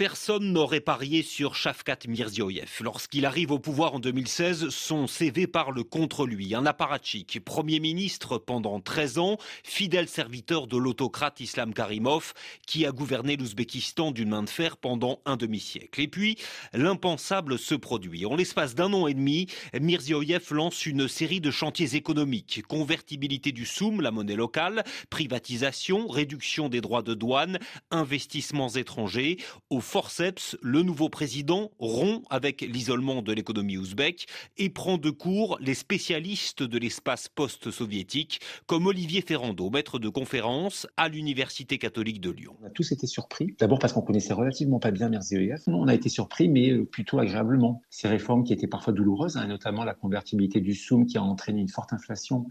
Personne n'aurait parié sur Shavkat Mirziyoyev. Lorsqu'il arrive au pouvoir en 2016, son CV parle contre lui. Un apparatchik, Premier ministre pendant 13 ans, fidèle serviteur de l'autocrate Islam Karimov, qui a gouverné l'Ouzbékistan d'une main de fer pendant un demi-siècle. Et puis, l'impensable se produit. En l'espace d'un an et demi, Mirziyoyev lance une série de chantiers économiques. Convertibilité du soum, la monnaie locale, privatisation, réduction des droits de douane, investissements étrangers. Au forceps, le nouveau président rompt avec l'isolement de l'économie ouzbek et prend de court les spécialistes de l'espace post-soviétique, comme Olivier Ferrando, maître de conférence à l'Université catholique de Lyon. On a tous été surpris. D'abord parce qu'on connaissait relativement pas bien Mirziyoyev. On a été surpris, mais euh, plutôt agréablement. Ces réformes qui étaient parfois douloureuses, hein, notamment la convertibilité du soum qui a entraîné une forte inflation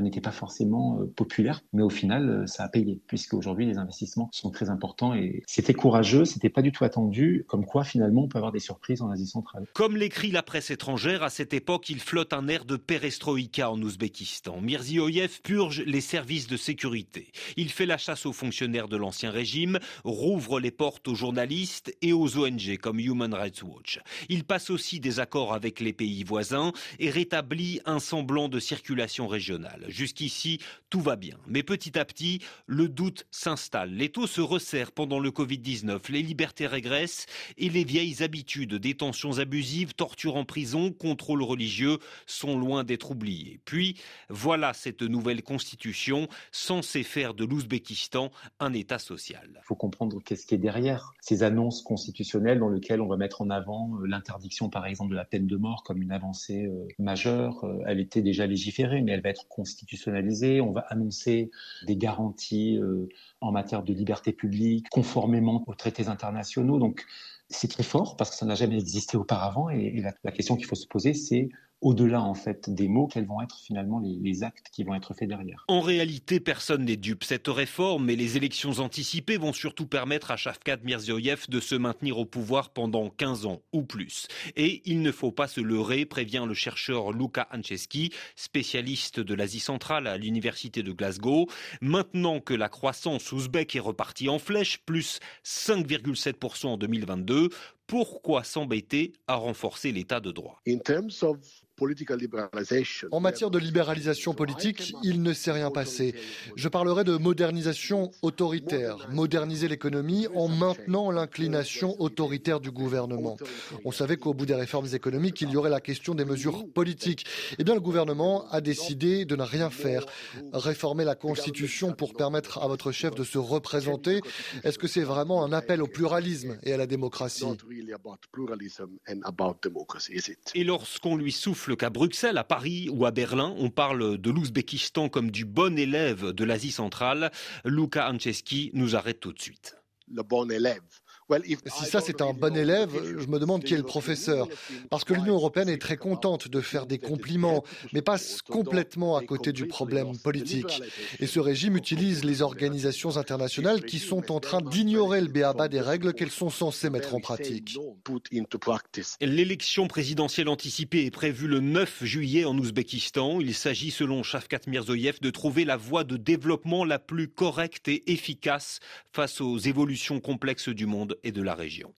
n'était pas forcément euh, populaire, mais au final, euh, ça a payé, puisque aujourd'hui les investissements sont très importants et c'était courageux, c'était pas du tout attendu, comme quoi finalement on peut avoir des surprises en Asie centrale. Comme l'écrit la presse étrangère, à cette époque, il flotte un air de perestroïka en Ouzbékistan. Mirziyoyev purge les services de sécurité. Il fait la chasse aux fonctionnaires de l'ancien régime, rouvre les portes aux journalistes et aux ONG comme Human Rights Watch. Il passe aussi des accords avec les pays voisins et rétablit un semblant de circulation régionale. Jusqu'ici, tout va bien. Mais petit à petit, le doute s'installe. Les taux se resserrent pendant le Covid-19, les libertés régressent et les vieilles habitudes, détentions abusives, torture en prison, contrôle religieux sont loin d'être oubliées. Puis, voilà cette nouvelle constitution censée faire de l'Ouzbékistan un État social. Il faut comprendre qu'est-ce qui est derrière ces annonces constitutionnelles dans lesquelles on va mettre en avant euh, l'interdiction, par exemple, de la peine de mort comme une avancée euh, majeure. Euh, elle était déjà légiférée, mais elle va être constitutionnalisée. On va annoncer des garanties euh, en matière de liberté publique conformément aux traités internationaux. Donc, c'est très fort parce que ça n'a jamais existé auparavant. Et, la, la question qu'il faut se poser, c'est au-delà en fait des mots, quels vont être finalement les, les, actes qui vont être faits derrière? En réalité, personne n'est dupe. Cette réforme et les élections anticipées vont surtout permettre à Shavkat Mirziyoyev de se maintenir au pouvoir pendant 15 ans ou plus. Et il ne faut pas se leurrer, prévient le chercheur Luca Anceski, spécialiste de l'Asie centrale à l'université de Glasgow. Maintenant que la croissance ouzbek est repartie en flèche, plus 5,7% en 2022, pourquoi s'embêter à renforcer l'état de droit? En matière de libéralisation politique, il ne s'est rien passé. Je parlerai de modernisation autoritaire, moderniser l'économie en maintenant l'inclination autoritaire du gouvernement. On savait qu'au bout des réformes économiques, il y aurait la question des mesures politiques. Eh bien, le gouvernement a décidé de ne rien faire. Réformer la Constitution pour permettre à votre chef de se représenter, est-ce que c'est vraiment un appel au pluralisme et à la démocratie? Et lorsqu'on lui souffle qu'à Bruxelles, à Paris ou à Berlin, on parle de l'Ouzbékistan comme du bon élève de l'Asie centrale. Luca Anceski nous arrête tout de suite. Le bon élève si ça c'est un bon élève, je me demande qui est le professeur. Parce que l'Union européenne est très contente de faire des compliments, mais passe complètement à côté du problème politique. Et ce régime utilise les organisations internationales qui sont en train d'ignorer le béaba des règles qu'elles sont censées mettre en pratique. L'élection présidentielle anticipée est prévue le 9 juillet en Ouzbékistan. Il s'agit, selon Shavkat Mirzoyev, de trouver la voie de développement la plus correcte et efficace face aux évolutions complexes du monde et de la région.